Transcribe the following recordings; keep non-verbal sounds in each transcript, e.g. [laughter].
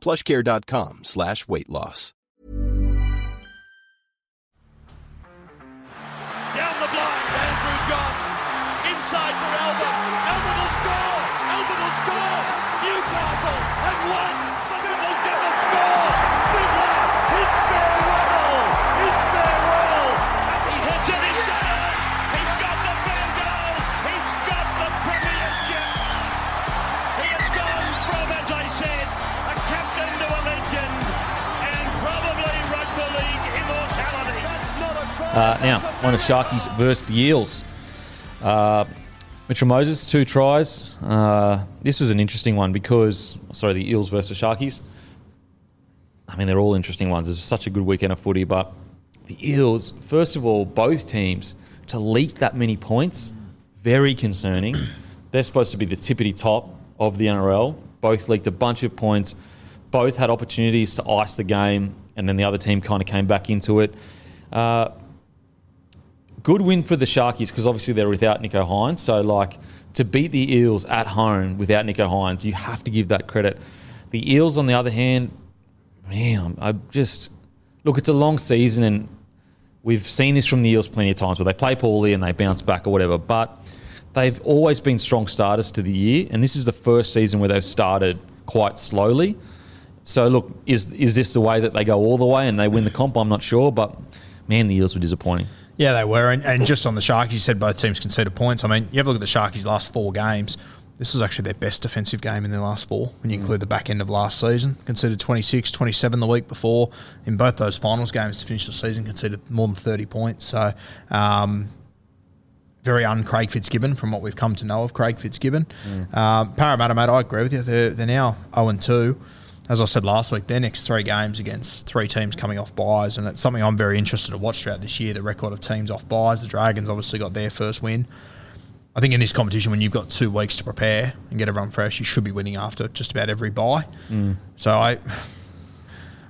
plushcare.com slash weight loss. Down the blind, Andrew Johns. Inside for Albert. Albert will score. Albert will score. Newcastle won. Score. Uh, now, on the Sharkies versus the Eels. Uh, Mitchell Moses, two tries. Uh, this is an interesting one because, sorry, the Eels versus Sharkies. I mean, they're all interesting ones. It's such a good weekend of footy, but the Eels, first of all, both teams to leak that many points, very concerning. [coughs] They're supposed to be the tippity top of the NRL. Both leaked a bunch of points. Both had opportunities to ice the game, and then the other team kind of came back into it. Uh, good win for the Sharkies because obviously they're without Nicho Hynes. So, like, to beat the Eels at home without Nicho Hynes, you have to give that credit. The Eels, on the other hand, man, I'm, I just look. It's a long season, and we've seen this from the Eels plenty of times where they play poorly and they bounce back or whatever. But they've always been strong starters to the year, and this is the first season where they've started quite slowly. So, look, is is this the way that they go all the way and they win the comp? I'm not sure, but man, the Eels were disappointing. Yeah, they were. And, and just on the Sharkies, you said both teams conceded points. I mean, you have a look at the Sharkies' last four games. This was actually their best defensive game in their last four when you Mm. include the back end of last season. Conceded 26, 27 the week before. In both those finals games to finish the season, conceded more than 30 points. So, um, very un Craig Fitzgibbon from what we've come to know of Craig Fitzgibbon. Mm. Um, Parramatta, mate, I agree with you. They're, they're now 0 2. As I said last week, their next three games against three teams coming off buys, and it's something I'm very interested to watch throughout this year. The record of teams off buys. The Dragons obviously got their first win. I think in this competition, when you've got two weeks to prepare and get everyone fresh, you should be winning after just about every buy. Mm. So I,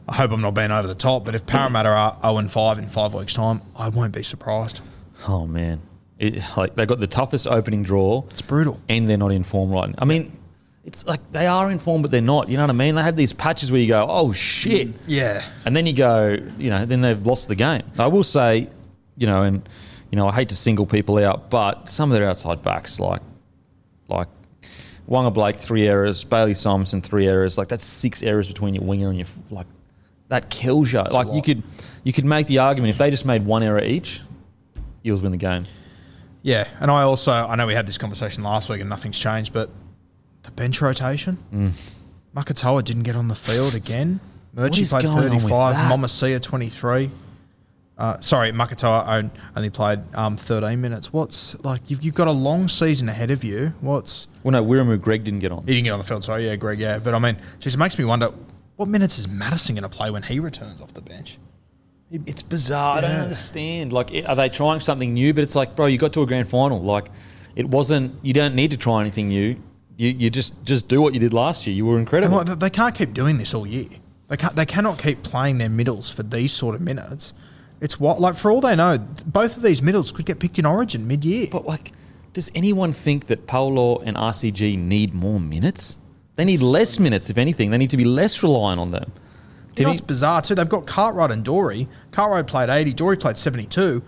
I hope I'm not being over the top, but if Parramatta are 0 and 5 in five weeks' time, I won't be surprised. Oh man, it, like they got the toughest opening draw. It's brutal, and they're not in form right. I mean, it's like they are informed, but they're not. You know what I mean? They have these patches where you go, "Oh shit," mm, Yeah. and then you go, you know, then they've lost the game. I will say, you know, and you know, I hate to single people out, but some of their outside backs, like, like Waqa Blake, three errors, Bailey Simonsson, three errors. Like that's six errors between your winger and your like. That kills you. like you could, you could make the argument if they just made one error each, Eels win the game. Yeah, and I also I know we had this conversation last week and nothing's changed, but the bench rotation, Mm. Makatoa didn't get on the field again. [sighs] What Murchie played going 35, that? Momasia 23. Uh, sorry, Makatoa on- only played um, 13 minutes. What's like you've, you've got a long season ahead of you. What's Well, no, Wiremu Greig didn't get on. he didn't get on the field? Sorry, yeah, Greig, yeah. But I mean, just makes me wonder what minutes is Matterson going to play when he returns off the bench? It's bizarre. I don't understand. Like, are they trying something new? But it's like, bro, you got to a grand final. Like, it wasn't. You don't need to try anything new. You you just just do what you did last year. You were incredible. like, they can't keep doing this all year. They can't. They cannot keep playing their middles for these sort of minutes. It's what like for all they know, both of these middles could get picked in Origin mid-year. But like, does anyone think that Paulo and RCG need more minutes? They need less minutes, if anything. They need to be less reliant on them. You know Timmy- what's bizarre too? They've got Cartwright and Dory. Cartwright played eighty. Dory played seventy-two.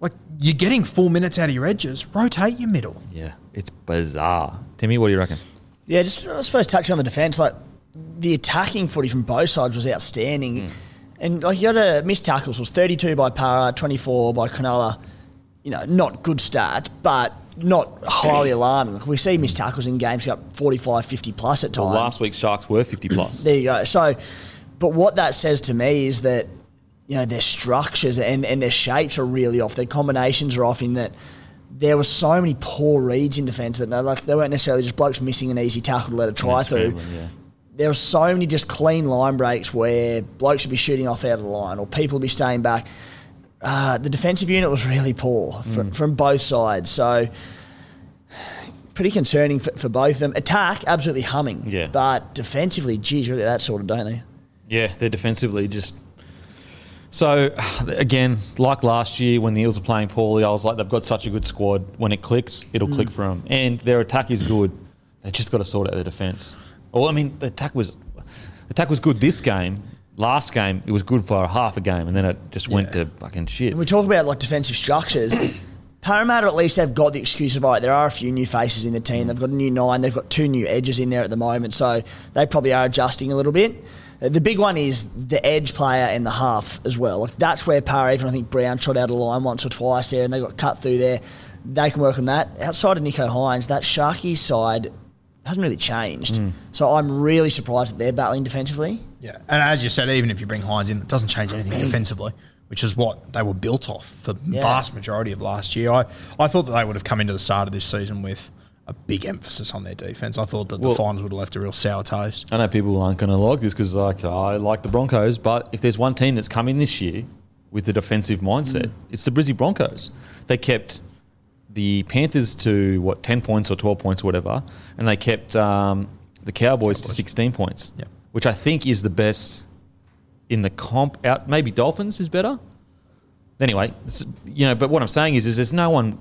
Like you're getting four minutes out of your edges. Rotate your middle. yeah, it's bizarre. Timmy, what do you reckon? Yeah, just I suppose touching on the defence, like the attacking footy from both sides was outstanding. Hmm. And like you got a missed tackles was 32 by Para, 24 by Cronulla. You know, not good stats, but not highly [clears throat] alarming. Like we see missed tackles in games got 45, 50 plus at times. Well, last week's Sharks were 50 plus. There you go. So, but what that says to me is that you know their structures and, and their shapes are really off. Their combinations are off in that there were so many poor reads in defence that no, like they weren't necessarily just blokes missing an easy tackle to let a try through. yeah. There were so many just clean line breaks where blokes would be shooting off out of the line or people would be staying back. Uh, the defensive unit was really poor from, Mm. from both sides. So pretty concerning for, for both of them. Attack, absolutely humming. Yeah. But defensively, geez, really that sort of, don't they? Yeah, they're defensively just. So, [sighs] again, like last year when the Eels are playing poorly, I was like, they've got such a good squad. When it clicks, it'll click mm. for them. And their attack is good. They just got to sort out their defence. Well, I mean, the attack was attack was good this game. Last game, it was good for half a game, and then it just went Yeah. to fucking shit. And we talk about like defensive structures. [coughs] Parramatta at least have got the excuse of, right, there are a few new faces in the team. Mm. They've got a new nine. They've got two new edges in there at the moment. So they probably are adjusting a little bit. The big one is the edge player and the half as well. Like that's where Parra, even I think Brown shot out of line once or twice there and they got cut through there. They can work on that. Outside of Nicho Hynes, that Sharky side hasn't really changed. Hmm. So I'm really surprised that they're battling defensively. Yeah, and as you said, even if you bring Hynes in, it doesn't change anything [clears throat] defensively, which is what they were built off for the Yeah. vast majority of last year. I, I thought that they would have come into the start of this season with a big emphasis on their defense. I thought that Well- the finals would have left a real sour taste. I know people aren't going to like this because like I like the Broncos, but if there's one team that's come in this year with a defensive mindset, it's the Brizzy Broncos. They kept the Panthers to what ten points or twelve points or whatever, and they kept um, the Cowboys, to sixteen points, Yep. which I think is the best in the comp. Out maybe Dolphins is better. Anyway, you know, but what I'm saying is, is there's no one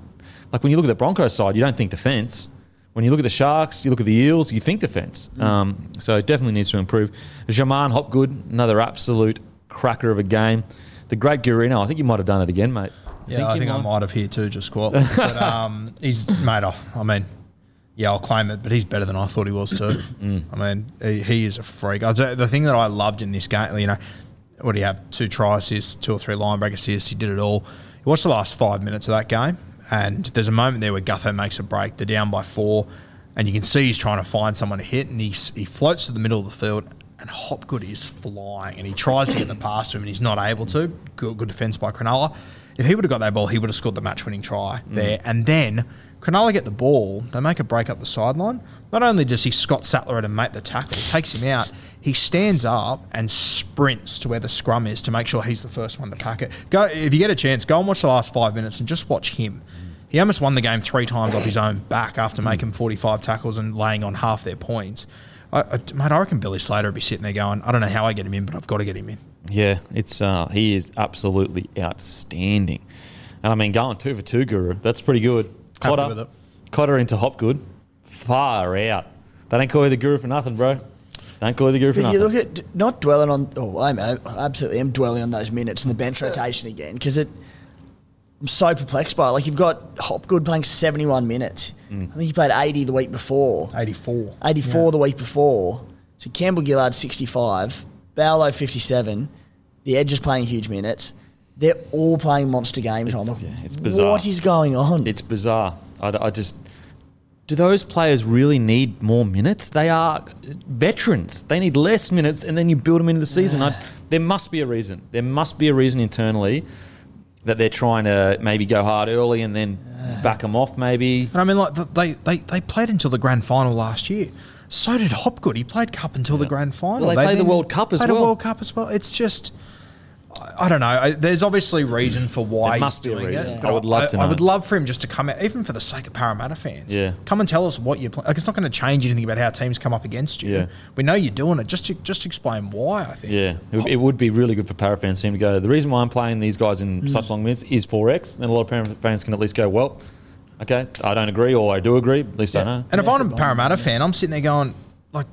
like when you look at the Broncos side, you don't think defense. When you look at the Sharks, you look at the Eels, you think defense. Um, so it definitely needs to improve. J'maine Hopgood, another absolute cracker of a game. The great Gurino, I think you might have done it again, mate. Yeah, I you think I might have here too, just quietly. [laughs] but um, he's made off. I mean, yeah, I'll claim it, but he's better than I thought he was too. Mm. I mean, he, he is a freak. The thing that I loved in this game, you know, what do you have? Two try assists, two or three line break assists. He did it all. You watch the last five minutes of that game, and there's a moment there where Gutho makes a break. They're down by four, and you can see he's trying to find someone to hit, and he, he floats to the middle of the field, and Hopgood is flying, and he tries to get the pass to him, and he's not able to. Good, good defense by Cronulla. If he would have got that ball, he would have scored the match-winning try mm. there. And then Cronulla get the ball, they make a break up the sideline. Not only does he Scott Sattler and make the tackle, takes him out, he stands up and sprints to where the scrum is to make sure he's the first one to pack it. Go if you get a chance, go and watch the last five minutes and just watch him. He almost won the game three times off his own back after making 45 tackles and laying on half their points. I, I, mate, I reckon Billy Slater would be sitting there going, I don't know how I get him in, but I've got to get him in. Yeah, it's uh, he is absolutely outstanding. And I mean, going two for two, Guru, that's pretty good. Happy Cotter, with it. Cotter into Hopgood, far out. They don't call you the Guru for nothing, bro. Don't call you the Guru for But nothing. you look at not dwelling on. Oh, I'm I absolutely am dwelling on those minutes and the bench rotation again because it. I'm so perplexed by it. Like you've got Hopgood playing 71 minutes. Mm. I think he played 80 the week before. 84. 84 the week before. So Campbell Gillard 65, Barlow 57. The Edge is playing huge minutes. They're all playing monster games. It's- I'm like, yeah, it's bizarre. What is going on? It's bizarre. I, I just. Do those players really need more minutes? They are veterans. They need less minutes, and then you build them into the season. I, there must be a reason. There must be a reason internally that they're trying to maybe go hard early and then back them off. Maybe And I mean, like, they, they, they played until the grand final last year. So did Hopgood. He played cup until the grand final. Well, they played the World Cup as played well. a World Cup as well. It's just, I, I don't know. I, there's obviously reason for why he's must be a doing reason. it. I would love to I, know. would love for him just to come out, even for the sake of Parramatta fans. Yeah. Come and tell us what you're playing. Like, it's not going to change anything about how teams come up against you. Yeah. We know you're doing it. Just to, just explain why, I think. Yeah, it, would- it would be really good for para fans to him to go. The reason why I'm playing these guys in mm. such long minutes is 4x, and a lot of para fans can at least go, well, okay, I don't agree, or I do agree. At least I know. And if I'm a Parramatta fan, I'm sitting there going, like,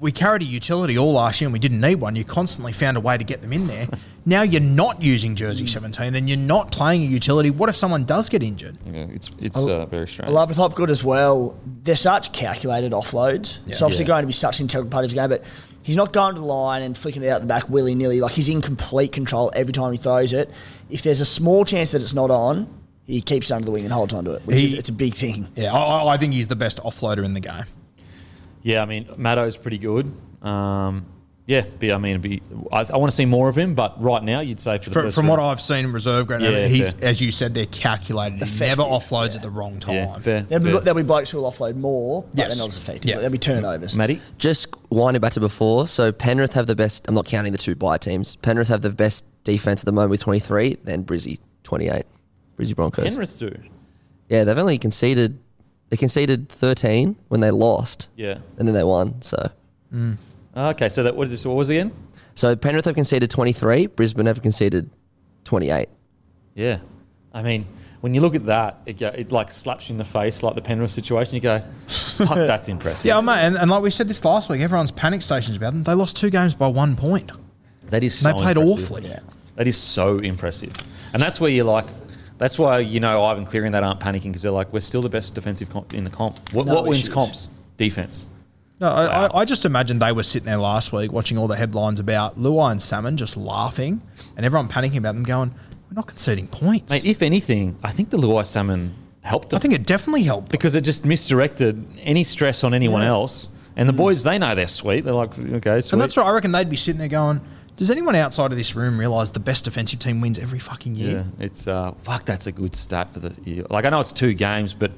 we carried a utility all last year and we didn't need one. You constantly found a way to get them in there. [laughs] now you're not using jersey 17 and you're not playing a utility. What if someone does get injured? Yeah, it's it's uh, very strange. I love with Hopgood as well. They're such calculated offloads. Yeah. It's obviously Yeah. going to be such an integral part of his game, but he's not going to the line and flicking it out the back willy nilly. Like he's in complete control every time he throws it. If there's a small chance that it's not on, he keeps it under the wing and holds onto it, which He- is it's a big thing. Yeah, I, I- I think he's the best offloader in the game. Yeah, I mean, Maddo's pretty good. Um, yeah, be, I mean, be, I, I want to see more of him, but right now, you'd say for the From, first from what I've seen in reserve grade, Yeah, he's fair. as you said, they're calculated. He never offloads yeah. at the wrong time. yeah, fair. There'll be, fair. there'll be blokes who will offload more, but Yes. they're not as effective. Yeah. There'll be turnovers. Matty? Just winding back to before, so Penrith have the best. I'm not counting the two bye teams. Penrith have the best defense at the moment with 23, then Brizzy 28. Brizzy Broncos. Penrith do. Yeah, they've only conceded. They conceded 13 when they lost, Yeah. and then they won. So, mm. Okay, so that what is this? What was it again? so Penrith have conceded 23. Brisbane have conceded 28. Yeah. I mean, when you look at that, it, go, it like slaps you in the face, like the Penrith situation. You go, fuck, [laughs] that's impressive. Yeah, mate, and, and like we said this last week, everyone's panic stations about them. They lost two games by one point. That is They played impressive. awfully. That is so impressive. And that's where you're like, that's why, you know, Ivan Cleary and that aren't panicking because they're like, we're still the best defensive comp in the comp. What, No what wins comps? Defense. No, I, Wow. I, I just imagine they were sitting there last week watching all the headlines about Luai and Salmon just laughing and everyone panicking about them going, we're not conceding points. Mate, if anything, I think the Luai salmon helped them I think it definitely helped. because it just misdirected any stress on anyone else. And the mm. boys, they know they're sweet. They're like, okay, sweet. And that's right. I reckon they'd be sitting there going, does anyone outside of this room realise the best defensive team wins every fucking year? Yeah, it's uh, fuck. That's a good stat for the year. Like I know it's two games, but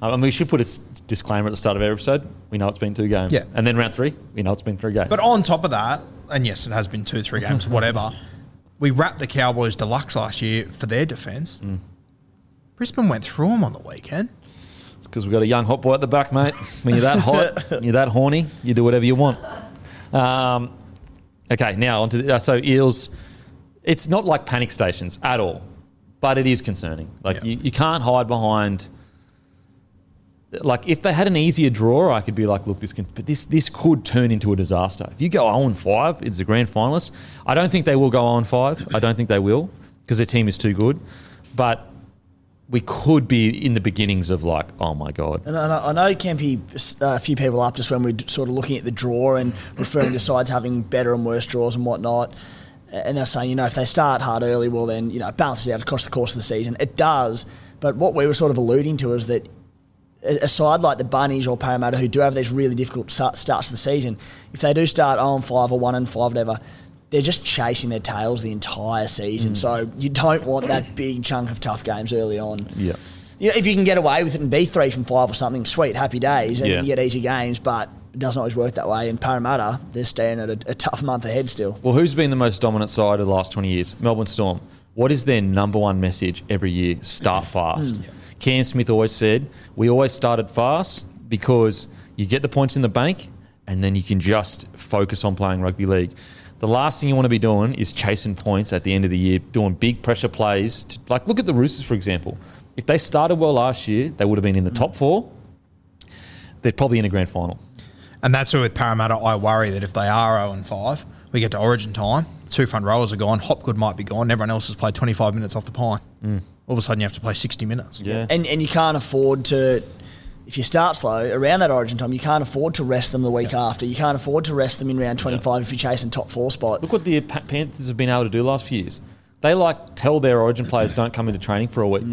I mean, we should put a s- disclaimer at the start of every episode. We know it's been two games. Yeah. and then round three, we know it's been three games. But on top of that, and yes, it has been two, three games, whatever, [laughs] we wrapped the Cowboys deluxe last year for their defence. Mm. Brisbane went through them on the weekend. It's because we've got a young hot boy at the back, mate. When you're that hot, [laughs] you're that horny, you do whatever you want. Um, okay, now onto the, uh, so eels. It's not like panic stations at all, but it is concerning. Like Yeah. you, you can't hide behind. Like if they had an easier draw, I could be like, look, this can, but this this could turn into a disaster. If you go 0 and 5, it's a grand finalist. I don't think they will go 0 and 5. I don't think they will because their team is too good. But we could be in the beginnings of like, oh my god, And I know, Kempy, uh, a few people up just when we're sort of looking at the draw and referring to sides having better and worse draws and whatnot. And they're saying, you know, if they start hard early, well, then, you know, it balances out across the course of the season. It does. But what we were sort of alluding to is that a side like the Bunnies or Parramatta, who do have these really difficult starts to the season, if they do start 0 and 5 or 1 and 5, whatever, they're just chasing their tails the entire season. Mm. So you don't want that big chunk of tough games early on. yeah. You know, if you can get away with it and be three from five or something, sweet, happy days, and Yeah. you get easy games, but it doesn't always work that way. And Parramatta, they're staying at a, a tough month ahead still. Well, who's been the most dominant side of the last 20 years? Melbourne Storm. What is their number one message every year? Start mm. fast. Cam Smith always said, we always started fast because you get the points in the bank and then you can just focus on playing rugby league. The last thing you want to be doing is chasing points at the end of the year, doing big pressure plays. To, like, look at the Roosters, for example. If they started well last year, they would have been in the mm. top four. They're probably in a grand final. And that's where with Parramatta, I worry that if they are 0 and 5, we get to origin time, two front rowers are gone, Hopgood might be gone, everyone else has played 25 minutes off the pine. Mm. All of a sudden you have to play 60 minutes. Yeah. And, and you can't afford to, if you start slow around that origin time, you can't afford to rest them the week after. You can't afford to rest them in round 25 if you're chasing top four spot. Look what the Panthers have been able to do last few years. They like tell their Origin players don't come into training for a week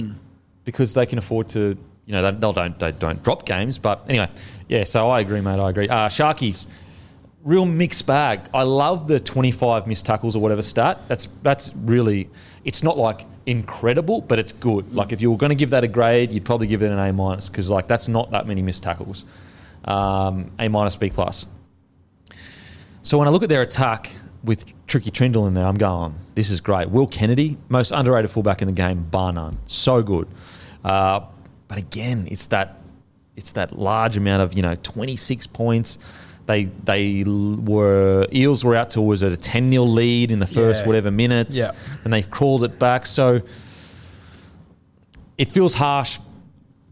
because they can afford to. You know, they, they don't they don't drop games. But anyway, yeah. So I agree, mate. I agree. Uh, Sharkies, real mixed bag. I love the 25 missed tackles or whatever stat. That's that's really. It's not like incredible, but it's good. Like if you were going to give that a grade, you'd probably give it an A minus because like that's not that many missed tackles. Um, a minus, B plus. So when I look at their attack with Tricky Trindall in there, I'm going, this is great. Will Kennedy, most underrated fullback in the game, bar none. So good. Uh, but again, it's that it's that large amount of you know 26 points. They they were Eels were out to was it a 10 0 lead in the first Yeah. whatever minutes, Yeah. and they crawled it back. So it feels harsh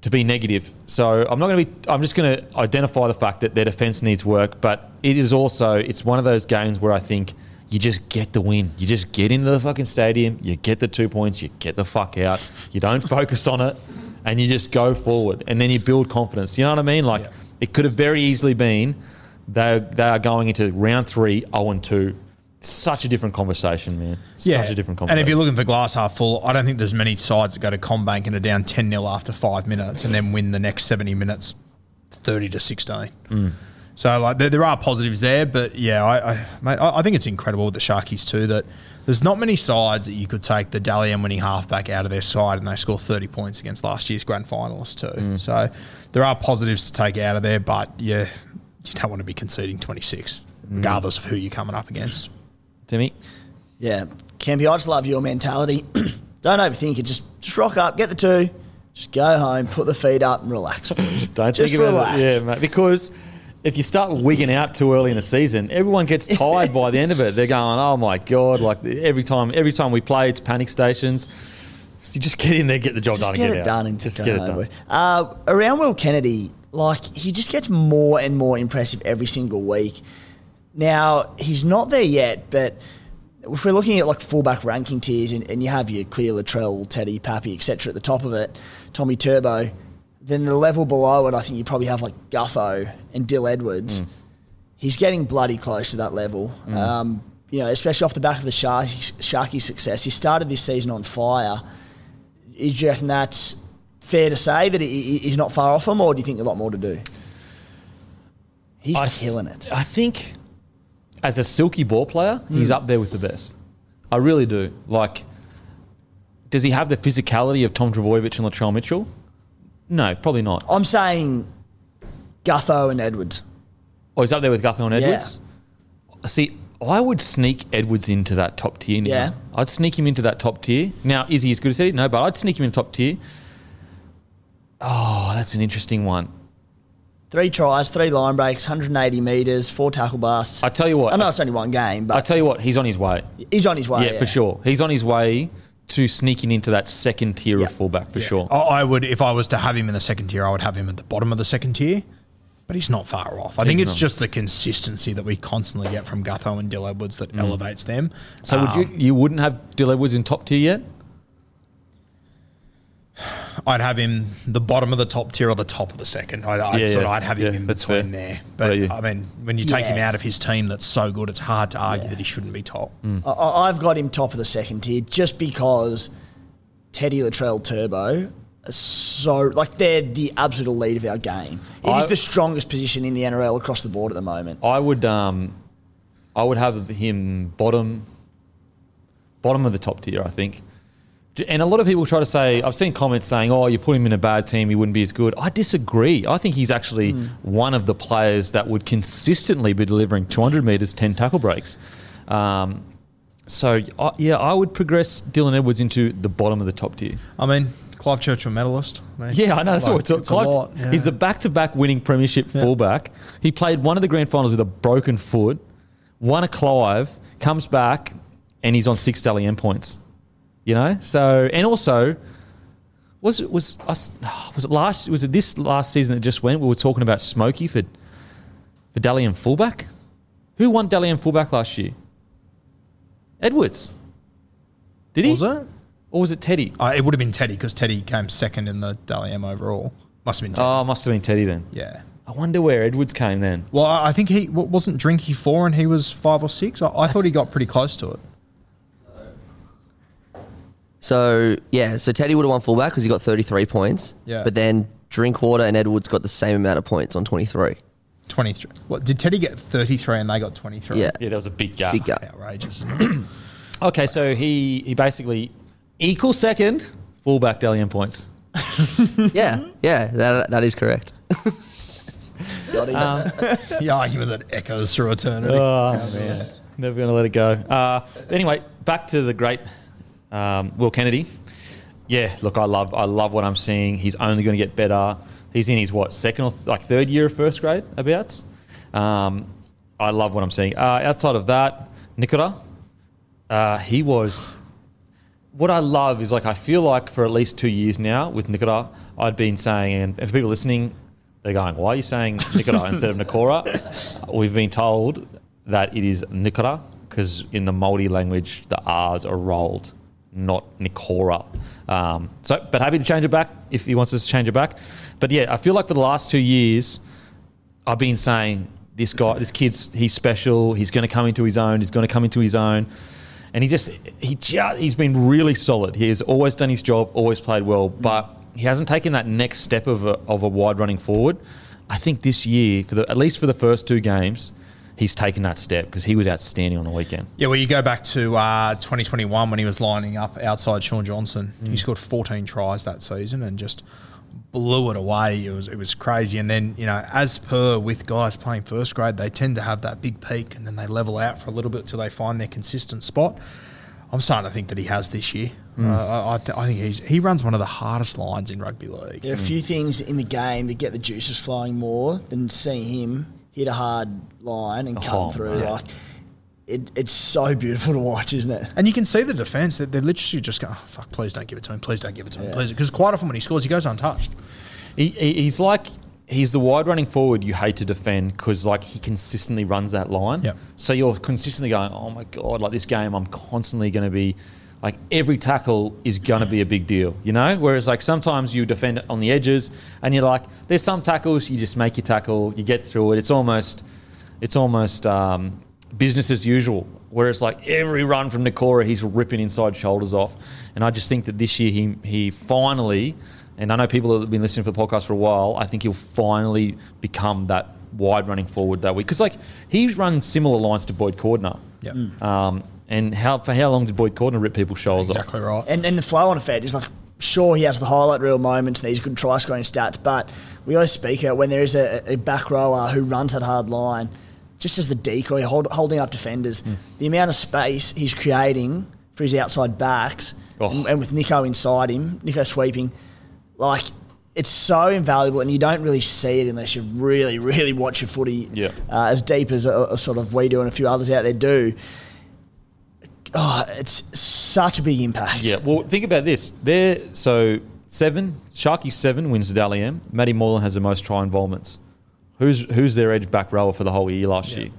to be negative. So I'm not going to be. I'm just going to identify the fact that their defense needs work, but it is also it's one of those games where I think you just get the win. You just get into the fucking stadium, you get the two points, you get the fuck out. You don't [laughs] focus on it, and you just go forward, and then you build confidence. You know what I mean? Like Yeah. it could have very easily been they they are going into round three, zero and two. Such a different conversation, man. Such a different conversation. And if you're looking for glass half full, I don't think there's many sides that go to CommBank and are down 10 0 after five minutes and then win the next 70 minutes 30 to 16. Mm. So, like, there, there are positives there, but yeah, I, I, mate, I, I think it's incredible with the Sharkies too that there's not many sides that you could take the Dally M winning halfback out of their side and they score 30 points against last year's grand finalists too. Mm. So, there are positives to take out of there, but yeah, you don't want to be conceding 26, Mm. regardless of who you're coming up against. Timmy, Yeah, Campy, I just love your mentality. [clears throat] Don't overthink it. Just just rock up, get the two, just go home, put the feet up, and relax. [laughs] Don't just think about relax. it. Yeah, mate. Because if you start wigging out too early in the season, everyone gets [laughs] tired by the end of it. They're going, "Oh my god!" Like every time, every time we play, it's panic stations. So you just get in there, get the job Just done, get and it out. done and just get it done. Uh, around Will Kennedy, like he just gets more and more impressive every single week. Now he's not there yet, but if we're looking at like fullback ranking tiers, and, and you have your Clear Latrell, Teddy, Pappy, etc. at the top of it, Tommy Turbo, then the level below it, I think you probably have like Gutho and Dill Edwards. He's getting bloody close to that level. Um, you know, especially off the back of the Sharky, Sharky success. He started this season on fire. Is you reckon that's fair to say that he, he- he's not far off him, or do you think a lot more to do? He's I- killing it. I think as a silky ball player, Hmm. he's up there with the best. I really do. Like, does he have the physicality of Tom Trbojevic and Latrell Mitchell? No, probably not. I'm saying Gutho and Edwards. Oh, he's up there with Gutho and Yeah. Edwards. See, I would sneak Edwards into that top tier. Now. Yeah. I'd sneak him into that top tier. Now, is he as good as Eddie? No, but I'd sneak him in top tier. Oh, that's an interesting one. Three tries, three line breaks, 180 metres, four tackle busts. I tell you what. I know it's only one game, but. I tell you what, he's on his way. he's on his way. yeah, for sure. He's on his way to sneaking into that second tier Yeah. of fullback for sure. I, I would, if I was to have him in the second tier, I would have him at the bottom of the second tier. But he's not far off. I think it's not. just the consistency that we constantly get from Gutho and Dill Edwards that elevates them. So would Um, you you wouldn't have Dill Edwards in top tier yet? I'd have him the bottom of the top tier or the top of the second. I'd, I'd Yeah, sort of. I'd have him Yeah, in between fair. there. But? I mean, when you take him out of his team that's so good, it's hard to argue Yeah. that he shouldn't be top. I, I- I've got him top of the second tier just because Teddy Latrell Turbo are so like they're the absolute lead of our game. It is I- the strongest position in the NRL across the board at the moment. I would um, I would have him bottom, bottom of the top tier. I think. And a lot of people try to say, I've seen comments saying, "Oh, you put him in a bad team, he wouldn't be as good." I disagree. I think he's actually one of the players that would consistently be delivering 200 meters, 10 tackle breaks. Um, so I yeah, I would progress Dylan Edwards into the bottom of the top tier. I mean, Clive Churchill medalist. I mean, Yeah, I know. That's like, what talking. it's a lot, yeah. He's a back-to-back winning premiership fullback. He played one of the grand finals with a broken foot, won a Clive, comes back, and he's on six Dally M points. You know, so and also was it was us [sighs] was it last was it this last season that just went? We were talking about Smokey for for Dally M fullback. Who won Dally M fullback last year? Edwards. Did he? Was it? Or was it Teddy? Uh, it would have been Teddy because Teddy came second in the Dally M overall. Must have been Teddy. Oh, must have been Teddy then. yeah. I wonder where Edwards came then. Well, I think he wa- wasn't Drinky four and he was five or six. I, I thought he got pretty close to it. So yeah, so Teddy would have won fullback because he got 33 points. Yeah. But then Drinkwater and Edwards got the same amount of points on 23. 23. What, did Teddy get 33 and they got 23? Yeah. Yeah, that was a big gap. Big gap. Outrageous. [clears throat] Okay, so he he basically equal second fullback Dally M points. [laughs] yeah, yeah, that, that is correct. [laughs] Got him. Um, [laughs] the argument that echoes through eternity. Oh man, never gonna let it go. Uh, anyway, back to the great um, Will Kennedy. Yeah, look, I love I love what I'm seeing. He's only going to get better. He's in his what second or th- like third year of first grade abouts. Um, I love what I'm seeing. Uh, outside of that, Nicola, uh, he was what I love is like I feel like for at least two years now with Nikita, I'd been saying, and for people listening, they're going, "Why are you saying [laughs] Nikita instead of Nikora?" We've been told that it is Nikita because in the Māori language the R's are rolled, not Nikora. Um, so, but happy to change it back if he wants us to change it back. But yeah, I feel like for the last two years, I've been saying this guy, this kid's he's special. He's going to come into his own. He's going to come into his own. And he just he just he's been really solid. He has always done his job, always played well, but he hasn't taken that next step of a, of a wide running forward. I think this year, for the, at least for the first two games, he's taken that step because he was outstanding on the weekend. Yeah, well, you go back to uh, 2021 when he was lining up outside Shaun Johnson. He scored 14 tries that season and just blew it away. It was it was crazy. And then you know, as per with guys playing first grade, they tend to have that big peak and then they level out for a little bit till they find their consistent spot. I'm starting to think that he has this year. Uh, I, I, th- I think he's he runs one of the hardest lines in rugby league. There are a few things in the game that get the juices flowing more than seeing him hit a hard line and oh, come Oh, through. yeah. Like it, it's so beautiful to watch, isn't it? And you can see the defence. They're, they're literally just going, oh, fuck, please don't give it to him. Please don't give it to him. Yeah. Please. Because quite often when he scores, he goes untouched. He, he, he's like he's the wide running forward you hate to defend because like he consistently runs that line. Yep. So you're consistently going, oh my god, like this game, I'm constantly going to be like every tackle is going to be a big deal, you know. Whereas like sometimes you defend on the edges and you're like, there's some tackles you just make your tackle, you get through it. It's almost it's almost um, business as usual. Whereas like every run from Nikora, he's ripping inside shoulders off. And I just think that this year he he finally, and I know people have been listening to the podcast for a while, I think he'll finally become that wide running forward that week. Because like he's run similar lines to Boyd Cordner. Yep. Um, and how for how long did Boyd Cordner rip people's shoulders Exactly right. And, and the flow on effect is like, sure, he has the highlight reel moments and these good try scoring stats, but we always speak out when there is a, a back rower who runs that hard line, just as the decoy, hold, holding up defenders, Hmm. the amount of space he's creating for his outside backs, Oh. and, and with Nicho inside him, Nicho sweeping, like, it's so invaluable, and you don't really see it unless you really, really watch your footy Yeah. uh, as deep as a, a sort of we do and a few others out there do. Oh, it's such a big impact. Yeah, well, think about this. They're so seven. Sharky seven wins the Dally M. Matty Moylan has the most try involvements. Who's who's their edge back rower for the whole year last year?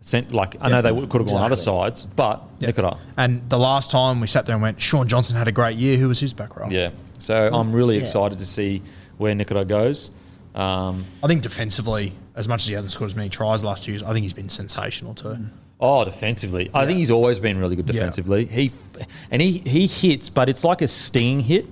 Sent, like I know they could have gone other sides, but Yeah. Nikita. And the last time we sat there and went, Shaun Johnson had a great year. Who was his back row? Yeah. So I'm really Yeah. excited to see where Nikita goes. Um, I think defensively, as much as he hasn't scored as many tries last two years, I think he's been sensational too. Oh, defensively, I think he's always been really good defensively. He f- and he he hits, but it's like a stinging hit.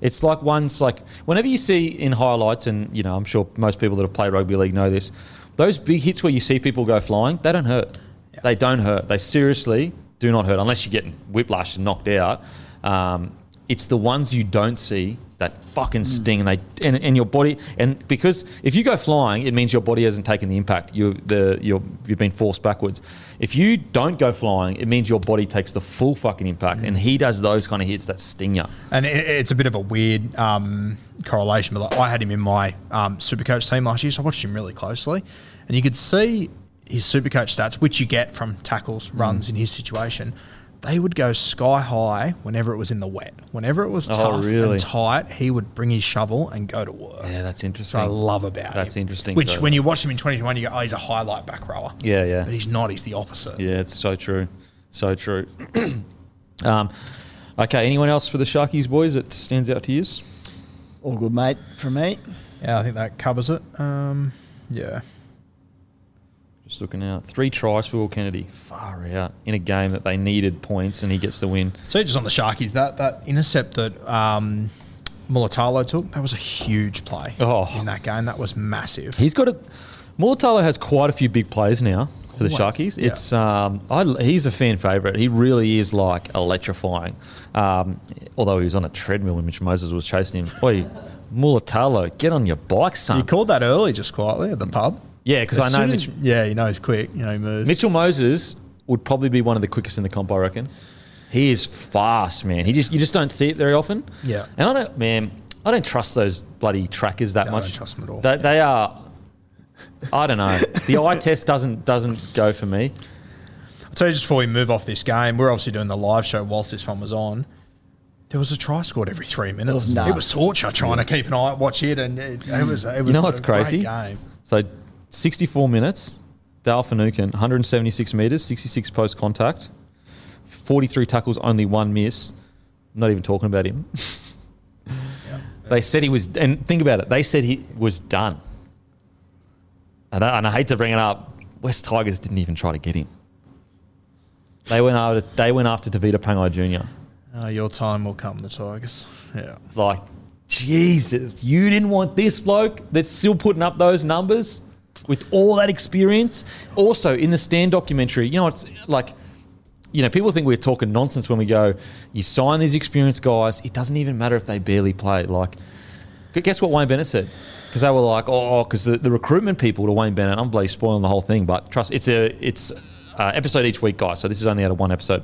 It's like one's like whenever you see in highlights, and you know, I'm sure most people that have played rugby league know this. Those big hits where you see people go flying, they don't hurt. They don't hurt. They seriously do not hurt unless you're getting whiplash and knocked out. Um, it's the ones you don't see that fucking sting, and they and, and your body and because if you go flying, it means your body hasn't taken the impact. You the you're, you've been forced backwards. If you don't go flying, it means your body takes the full fucking impact, and he does those kind of hits that sting you. And it, it's a bit of a weird um, correlation, but like I had him in my um, Supercoach team last year, so I watched him really closely, and you could see his Supercoach stats, which you get from tackles, Mm. runs in his situation. They would go sky high whenever it was in the wet. Whenever it was Oh, tough really? and tight, he would bring his shovel and go to work. Yeah, that's interesting. So interesting. I love about it. That's him. interesting, Which, so- when you watch him in 2021, you go, oh, he's a highlight back rower. Yeah, yeah. But he's not. He's the opposite. Yeah, it's so true. So true. [clears throat] um, okay, anyone else for the Sharkies boys that stands out to you? All good, mate, from me. Yeah, I think that covers it. Um, yeah. Just looking out. Three tries for Will Kennedy. Far out. In a game that they needed points and he gets the win. So just on the Sharkies, that that intercept that um, Mulitalo took, that was a huge play Oh. in that game. That was massive. He's got a. Mulitalo has quite a few big plays now for the Always, Sharkies. yeah. It's um, I, he's a fan favourite. He really is like electrifying. Um, although he was on a treadmill when Mitch Moses was chasing him. Oi, [laughs] Mulitalo, get on your bike, son. You called that early, just quietly at the pub. Yeah, because I know soon Mitch, yeah, you know he's quick. You know he moves. Mitchell Moses would probably be one of the quickest in the comp, I reckon. He is fast, man. He just you just don't see it very often. Yeah. And I don't, man. I don't trust those bloody trackers that No, I much. don't trust them at all. They, they are. I don't know. the eye [laughs] test doesn't doesn't go for me. I'll tell you just before we move off this game, we're obviously doing the live show whilst this one was on. There was a try scored every three minutes. was It was, torture trying to keep an eye, watch it, and it, it was. It was You know what's a great crazy? Game. So 64 minutes, Dale Finucane, 176 metres, 66 post contact, 43 tackles, only one miss. Not even talking about him. [laughs] They said he was, and think about it, they said he was done. And I, and I hate to bring it up, West Tigers didn't even try to get him. They went after, they went after Tevita Pangai Jr. Uh, your time will come, the Tigers. Yeah. Like, Jesus, you didn't want this bloke that's still putting up those numbers with all that experience. Also, in the Stand documentary, you know, it's like, you know, people think we're talking nonsense when we go, you sign these experienced guys, it doesn't even matter if they barely play. Like, guess what Wayne Bennett said? Because they were like, oh, because the, the recruitment people to Wayne Bennett, I'm bloody spoiling the whole thing, but trust, it's a it's uh, episode each week, guys. So this is only out of one episode.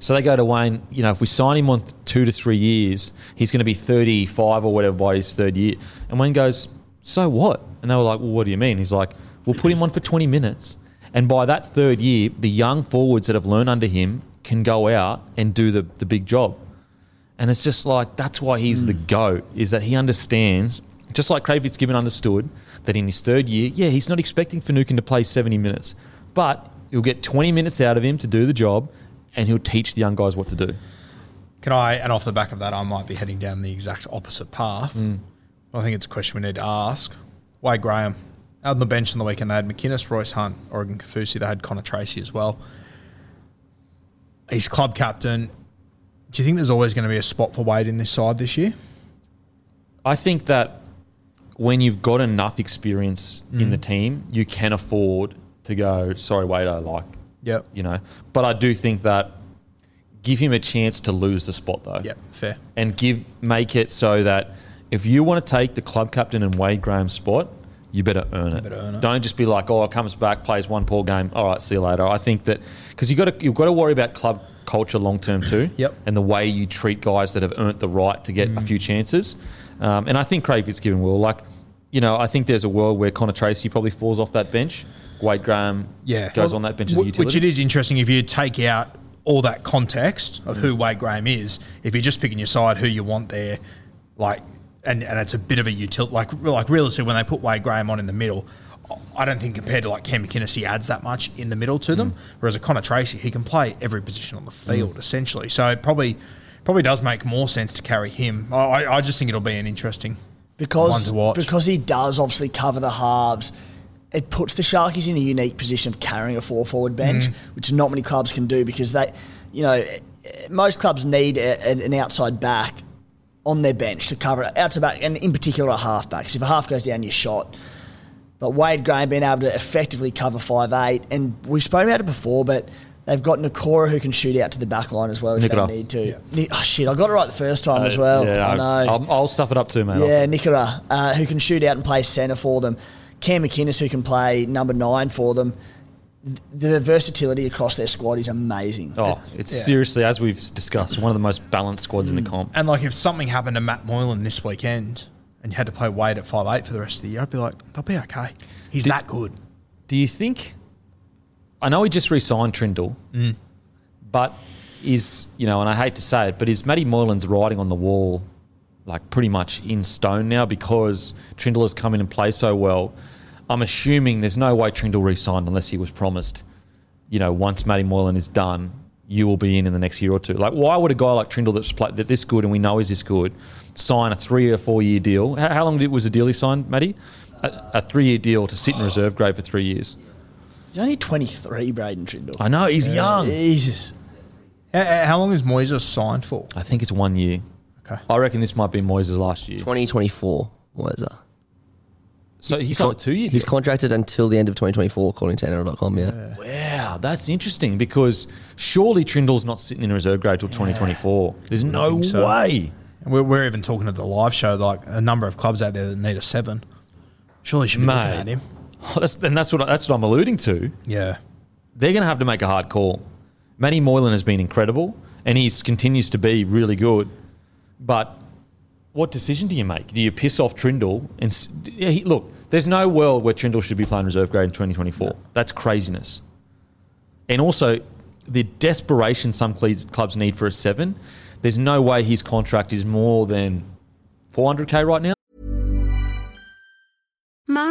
So they go to Wayne, you know, if we sign him on two to three years, he's going to be 35 or whatever by his third year. And Wayne goes, so what? And they were like, well, what do you mean? He's like, we'll put him on for 20 minutes. And by that third year, the young forwards that have learned under him can go out and do the, the big job. And it's just like, that's why he's the GOAT, is that he understands, just like Craig Fitzgibbon understood, that in his third year, yeah, he's not expecting Finucane to play 70 minutes, but he'll get 20 minutes out of him to do the job and he'll teach the young guys what to do. Can I, and off the back of that, I might be heading down the exact opposite path. Mm. I think it's a question we need to ask. Wade Graham, out on the bench on the weekend, they had McInnes, Royce Hunt, Oregon Kaufusi, they had Connor Tracey as well. He's club captain. Do you think there's always going to be a spot for Wade in this side this year? I think that when you've got enough experience in Mm. the team, you can afford to go, sorry, Wado, like, Yep. you know. But I do think that give him a chance to lose the spot, though. Yep, fair. and give make it so that if you want to take the club captain and Wade Graham's spot, you better earn it. better earn it. Don't just be like, oh, it comes back, plays one poor game. All right, see you later. I think that because you got to you've got to worry about club culture long term too. [clears throat] Yep. And the way you treat guys that have earned the right to get Mm. a few chances. Um, and I think Craig Fitzgibbon will. Like, you know, I think there's a world where Connor Tracey probably falls off that bench. Wade Graham Yeah. goes Well, on that bench as a utility. Which it is interesting if you take out all that context of who Wade Graham is, if you're just picking your side, who you want there, like, and, and it's a bit of a utility, like, like realistically, when they put Wade Graham on in the middle, I don't think compared to like Cam McInnes, he adds that much in the middle to Mm. them. Whereas a Connor Tracey, he can play every position on the field essentially. So it probably probably does make more sense to carry him. I, I- just think it'll be an interesting one because to watch. because he does obviously cover the halves. It puts the Sharkies in a unique position of carrying a four forward bench, Mm. which not many clubs can do because they, you know, most clubs need a, an outside back on their bench to cover it, out to back, and in particular a half back. 'cause if a half goes down, you're shot. But Wade Graham being able to effectively cover five eight, and we've spoken about it before, but they've got Nakora who can shoot out to the back line as well if Nikora. they need to. Ni- Oh shit, I got it right the first time as Uh, well. yeah, I know. I'll, I'll stuff it up too, mate. Yeah, Nikora, uh, who can shoot out and play centre for them. Cam McInnes, who can play number nine for them. Th- The versatility across their squad is amazing. Oh, it's, seriously, as we've discussed, one of the most balanced squads in the mm. comp. And like if something happened to Matt Moylan this weekend and you had to play Wade at five eight for the rest of the year, I'd be like, they'll be okay. He's that good. Do you think? I know he just re-signed Trindall, mm. but is you know, and I hate to say it, but is Matty Moylan's writing on the wall like pretty much in stone now because Trindall has come in and played so well? I'm assuming there's no way Trindall re-signed unless he was promised. You know, once Matty Moylan is done, you will be in in the next year or two. Like, why would a guy like Trindall that's played that this good and we know is this good sign a three or four year deal? How, how long did, was the deal he signed, Matty? A, a three year deal to sit in reserve grade for three years. He's only 23, Braydon Trindall. I know he's young. Jesus. How, how long is Moises signed for? I think it's one year. Okay. I reckon this might be Moises' last year. 2024 Moiser. So he's got a two year. He's contracted until the end of 2024, according to NRL.com. Yeah. Wow, that's interesting because surely Trindall's not sitting in a reserve grade till 2024. There's no think so. way. We're, we're even talking at the live show, like a number of clubs out there that need a seven. Surely should be looking Mate. at him. [laughs] That's, and that's what I- that's what I'm alluding to. Yeah. They're going to have to make a hard call. Matty Moylan has been incredible, and he continues to be really good. But what decision do you make? Do you piss off Trindall? And s- yeah, he, look, there's no world where Trindall should be playing reserve grade in 2024. That's craziness. And also, the desperation some clubs need for a seven. There's no way his contract is more than 400k right now.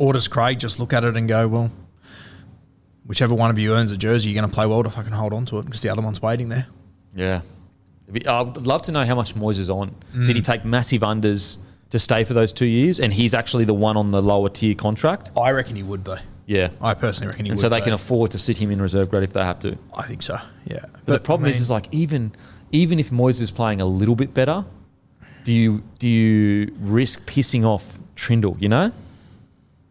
Or does Craig just look at it and go, well, whichever one of you earns a jersey, you're going to play well to fucking hold on to it because the other one's waiting there. Yeah. I'd love to know how much Moyes is on. Mm. Did he take massive unders to stay for those two years? And he's actually the one on the lower tier contract? I reckon he would be. Yeah. I personally reckon he and would so they be. can afford to sit him in reserve grade if they have to. I think so, yeah. But, the problem I is, is like even even if Moyes is playing a little bit better, do you do you risk pissing off Trindall? You know,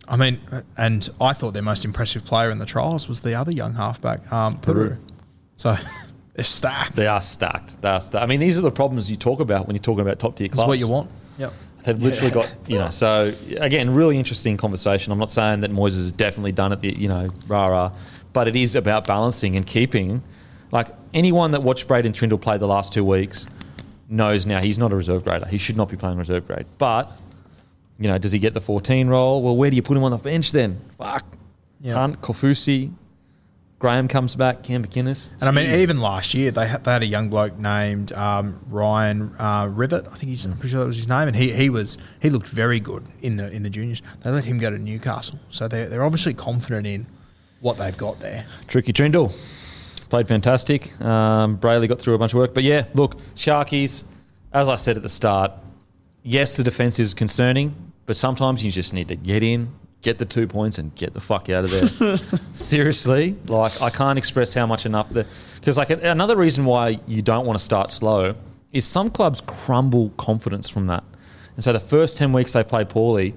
I mean, and I thought their most impressive player in the trials was the other young halfback, um, Peru. Peru. So [laughs] they're stacked. they are stacked. They are stacked. I mean, these are the problems you talk about when you're talking about top tier That's clubs. what you want. Yep. They've literally got you know. So again, really interesting conversation. I'm not saying that Moyes has definitely done it. The you know rah rah, but it is about balancing and keeping. Like anyone that watched Braydon Trindall play the last two weeks knows now he's not a reserve grader. He should not be playing reserve grade. But you know, does he get the 14 role? Well, where do you put him on the bench then? Fuck. Yeah. Hunt, Kaufusi, Graham comes back, Cam McInnes. And I mean, even last year they had, they had a young bloke named um, Ryan uh, Rivet. I think he's I'm pretty sure that was his name, and he, he was he looked very good in the in the juniors. They let him go to Newcastle, so they're, they're obviously confident in what they've got there. Tricky Trindall played fantastic. Um, Brailey got through a bunch of work, but yeah, look, Sharkies. As I said at the start, yes, the defense is concerning, but sometimes you just need to get in, get the two points, and get the fuck out of there. [laughs] Seriously, like I can't express how much enough the because like another reason why you don't want to start slow is some clubs crumble confidence from that, and so the first ten weeks they play poorly.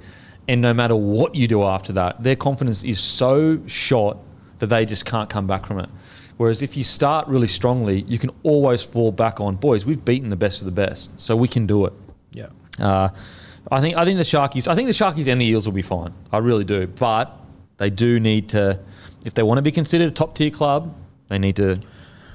And no matter what you do after that, their confidence is so shot that they just can't come back from it. Whereas if you start really strongly, you can always fall back on boys. We've beaten the best of the best, so we can do it. Yeah. Uh, I think I think the Sharkies I think the Sharkies and the Eels will be fine. I really do, but they do need to, if they want to be considered a top tier club, they need to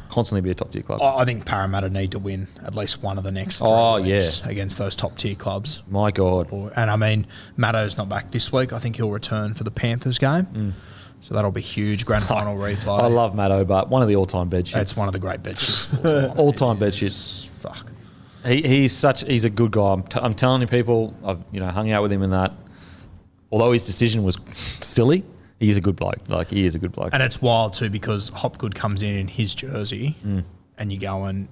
constantly be a top tier club. I think Parramatta need to win at least one of the next three Oh, weeks yeah. against those top tier clubs. My God, Or- And I mean, Matto's not back this week. I think he'll return for the Panthers game. So that'll be huge. Grand [laughs] final replay. Mm. I love Matto, but one of the all-time bed shits. It's one of the great bed shits. [laughs] all-time bed shits. Fuck. He, he's such he's a good guy. I'm, t- I'm telling you, people. I've you know hung out with him in that. Although his decision was [laughs] silly, he's a good bloke. Like he is a good bloke. And it's wild too because Hopgood comes in in his jersey, Mm. and you go and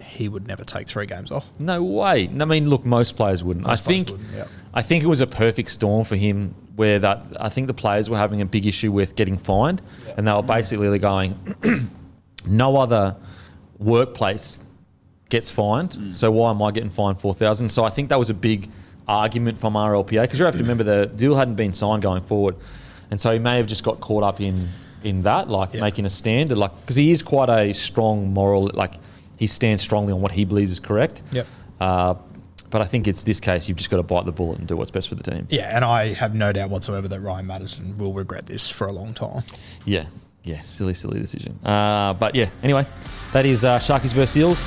he would never take three games off. No way. I mean, look, most players wouldn't. I players think. wouldn't, yeah. I think it was a perfect storm for him, where that I think the players were having a big issue with getting fined, and they were basically going, [clears throat] no other workplace gets fined, Mm. so why am I getting fined four thousand? So I think that was a big argument from RLPA because you have to remember the deal hadn't been signed going forward, and so he may have just got caught up in in that, like Yeah. making a stand, like because he is quite a strong moral, like he stands strongly on what he believes is correct. Yep. Uh, but I think it's this case you've just got to bite the bullet and do what's best for the team. Yeah, and I have no doubt whatsoever that Ryan Matterson will regret this for a long time. Yeah, yeah, silly, silly decision. Uh, but yeah, anyway, that is uh, Sharkies versus Eels.